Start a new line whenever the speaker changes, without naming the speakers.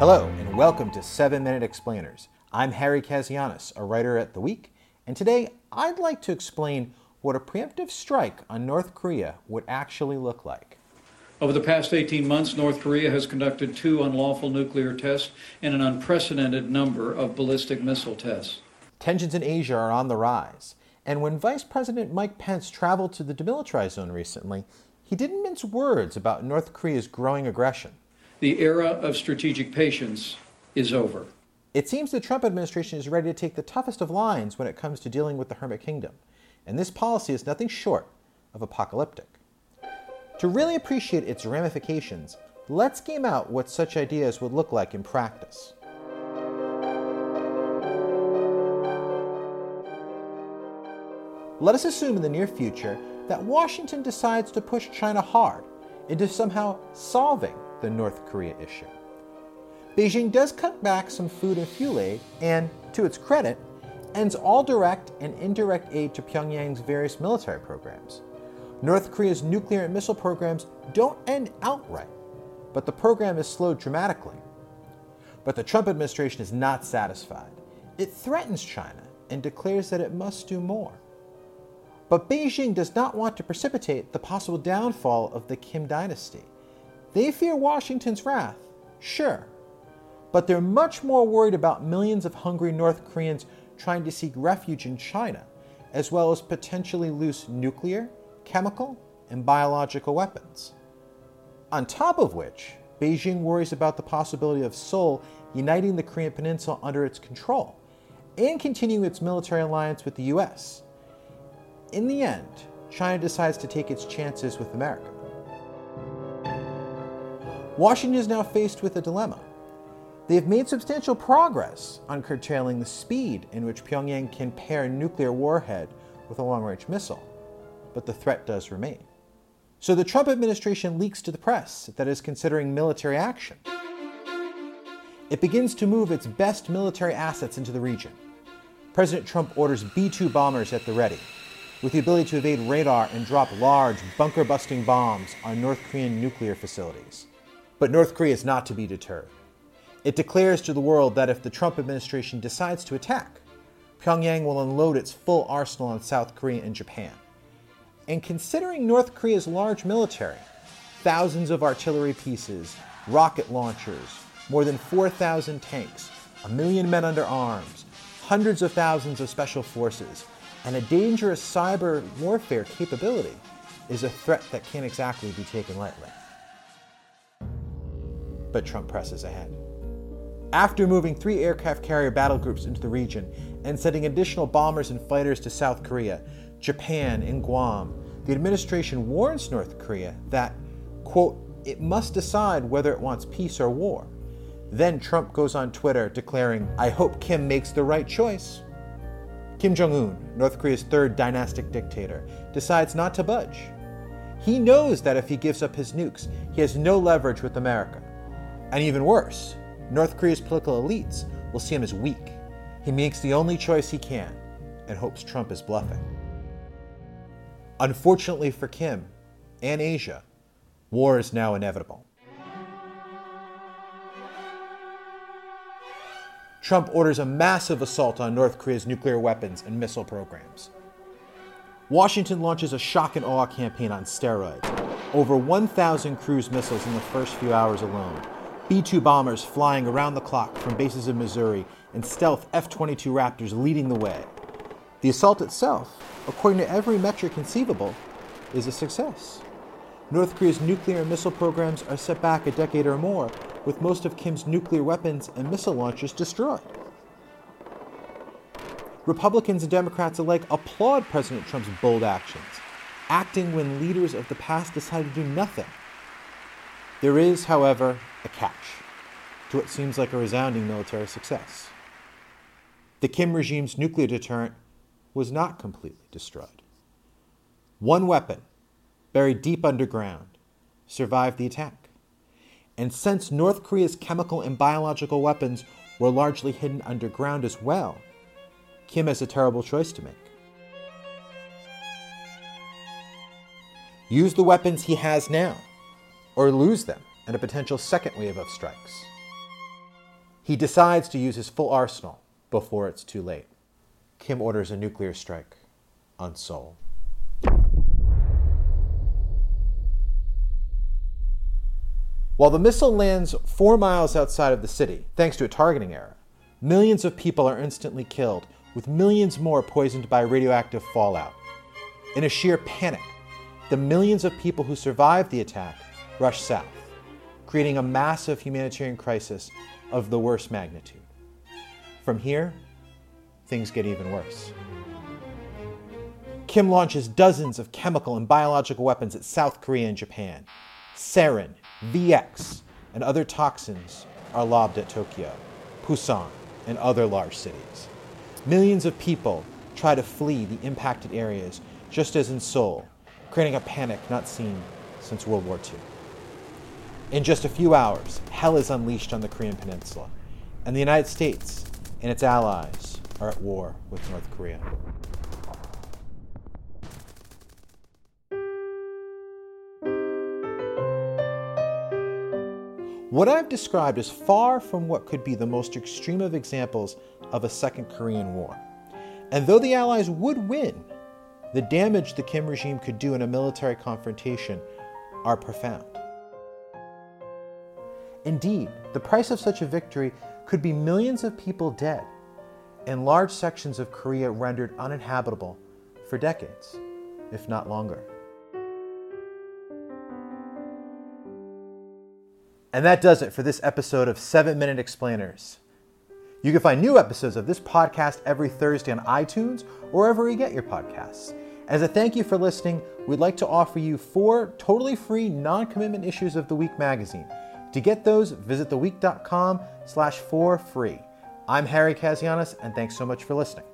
Hello, and welcome to 7 Minute Explainers. I'm Harry Kazianis, a writer at The Week, and today I'd like to explain what a preemptive strike on North Korea would actually look like.
Over the past 18 months, North Korea has conducted two unlawful nuclear tests and an unprecedented number of ballistic missile tests.
Tensions in Asia are on the rise, and when Vice President Mike Pence traveled to the demilitarized zone recently, he didn't mince words about North Korea's growing aggression.
The era of strategic patience is over.
It seems the Trump administration is ready to take the toughest of lines when it comes to dealing with the Hermit Kingdom, and this policy is nothing short of apocalyptic. To really appreciate its ramifications, let's game out what such ideas would look like in practice. Let us assume in the near future that Washington decides to push China hard into somehow solving the North Korea issue. Beijing does cut back some food and fuel aid and, to its credit, ends all direct and indirect aid to Pyongyang's various military programs. North Korea's nuclear and missile programs don't end outright, but the program is slowed dramatically. But the Trump administration is not satisfied. It threatens China and declares that it must do more. But Beijing does not want to precipitate the possible downfall of the Kim dynasty. They fear Washington's wrath, sure, but they're much more worried about millions of hungry North Koreans trying to seek refuge in China, as well as potentially loose nuclear, chemical, and biological weapons. On top of which, Beijing worries about the possibility of Seoul uniting the Korean Peninsula under its control and continuing its military alliance with the US. In the end, China decides to take its chances with America. Washington is now faced with a dilemma. They have made substantial progress on curtailing the speed in which Pyongyang can pair a nuclear warhead with a long range missile, but the threat does remain. So the Trump administration leaks to the press that it is considering military action. It begins to move its best military assets into the region. President Trump orders B 2 bombers at the ready, with the ability to evade radar and drop large, bunker busting bombs on North Korean nuclear facilities. But North Korea is not to be deterred. It declares to the world that if the Trump administration decides to attack, Pyongyang will unload its full arsenal on South Korea and Japan. And considering North Korea's large military, thousands of artillery pieces, rocket launchers, more than 4,000 tanks, a million men under arms, hundreds of thousands of special forces, and a dangerous cyber warfare capability is a threat that can't exactly be taken lightly but Trump presses ahead. After moving three aircraft carrier battle groups into the region and sending additional bombers and fighters to South Korea, Japan, and Guam, the administration warns North Korea that, quote, it must decide whether it wants peace or war. Then Trump goes on Twitter declaring, I hope Kim makes the right choice. Kim Jong un, North Korea's third dynastic dictator, decides not to budge. He knows that if he gives up his nukes, he has no leverage with America. And even worse, North Korea's political elites will see him as weak. He makes the only choice he can and hopes Trump is bluffing. Unfortunately for Kim and Asia, war is now inevitable. Trump orders a massive assault on North Korea's nuclear weapons and missile programs. Washington launches a shock and awe campaign on steroids. Over 1,000 cruise missiles in the first few hours alone, B 2 bombers flying around the clock from bases in Missouri, and stealth F 22 Raptors leading the way. The assault itself, according to every metric conceivable, is a success. North Korea's nuclear and missile programs are set back a decade or more, with most of Kim's nuclear weapons and missile launchers destroyed. Republicans and Democrats alike applaud President Trump's bold actions, acting when leaders of the past decided to do nothing. There is, however, a catch to what seems like a resounding military success. The Kim regime's nuclear deterrent was not completely destroyed. One weapon, buried deep underground, survived the attack. And since North Korea's chemical and biological weapons were largely hidden underground as well, Kim has a terrible choice to make. Use the weapons he has now, or lose them and a potential second wave of strikes. He decides to use his full arsenal before it's too late. Kim orders a nuclear strike on Seoul. While the missile lands four miles outside of the city, thanks to a targeting error, millions of people are instantly killed, with millions more poisoned by radioactive fallout. In a sheer panic, the millions of people who survived the attack rush south, creating a massive humanitarian crisis of the worst magnitude. From here, things get even worse. Kim launches dozens of chemical and biological weapons at South Korea and Japan. Sarin, VX, and other toxins are lobbed at Tokyo, Busan, and other large cities. Millions of people try to flee the impacted areas, just as in Seoul, creating a panic not seen since World War II. In just a few hours, hell is unleashed on the Korean Peninsula, and the United States and its allies are at war with North Korea. What I've described is far from what could be the most extreme of examples of a Second Korean War. And though the Allies would win, the damage the Kim regime could do in a military confrontation are profound. Indeed, the price of such a victory could be millions of people dead and large sections of Korea rendered uninhabitable for decades, if not longer. And that does it for this episode of 7 Minute Explainers. You can find new episodes of this podcast every Thursday on iTunes or wherever you get your podcasts. As a thank you for listening, we'd like to offer you four totally free non-commitment issues of The Week magazine. To get those, visit theweek.com slash for free. I'm Harry Kazianis, and thanks so much for listening.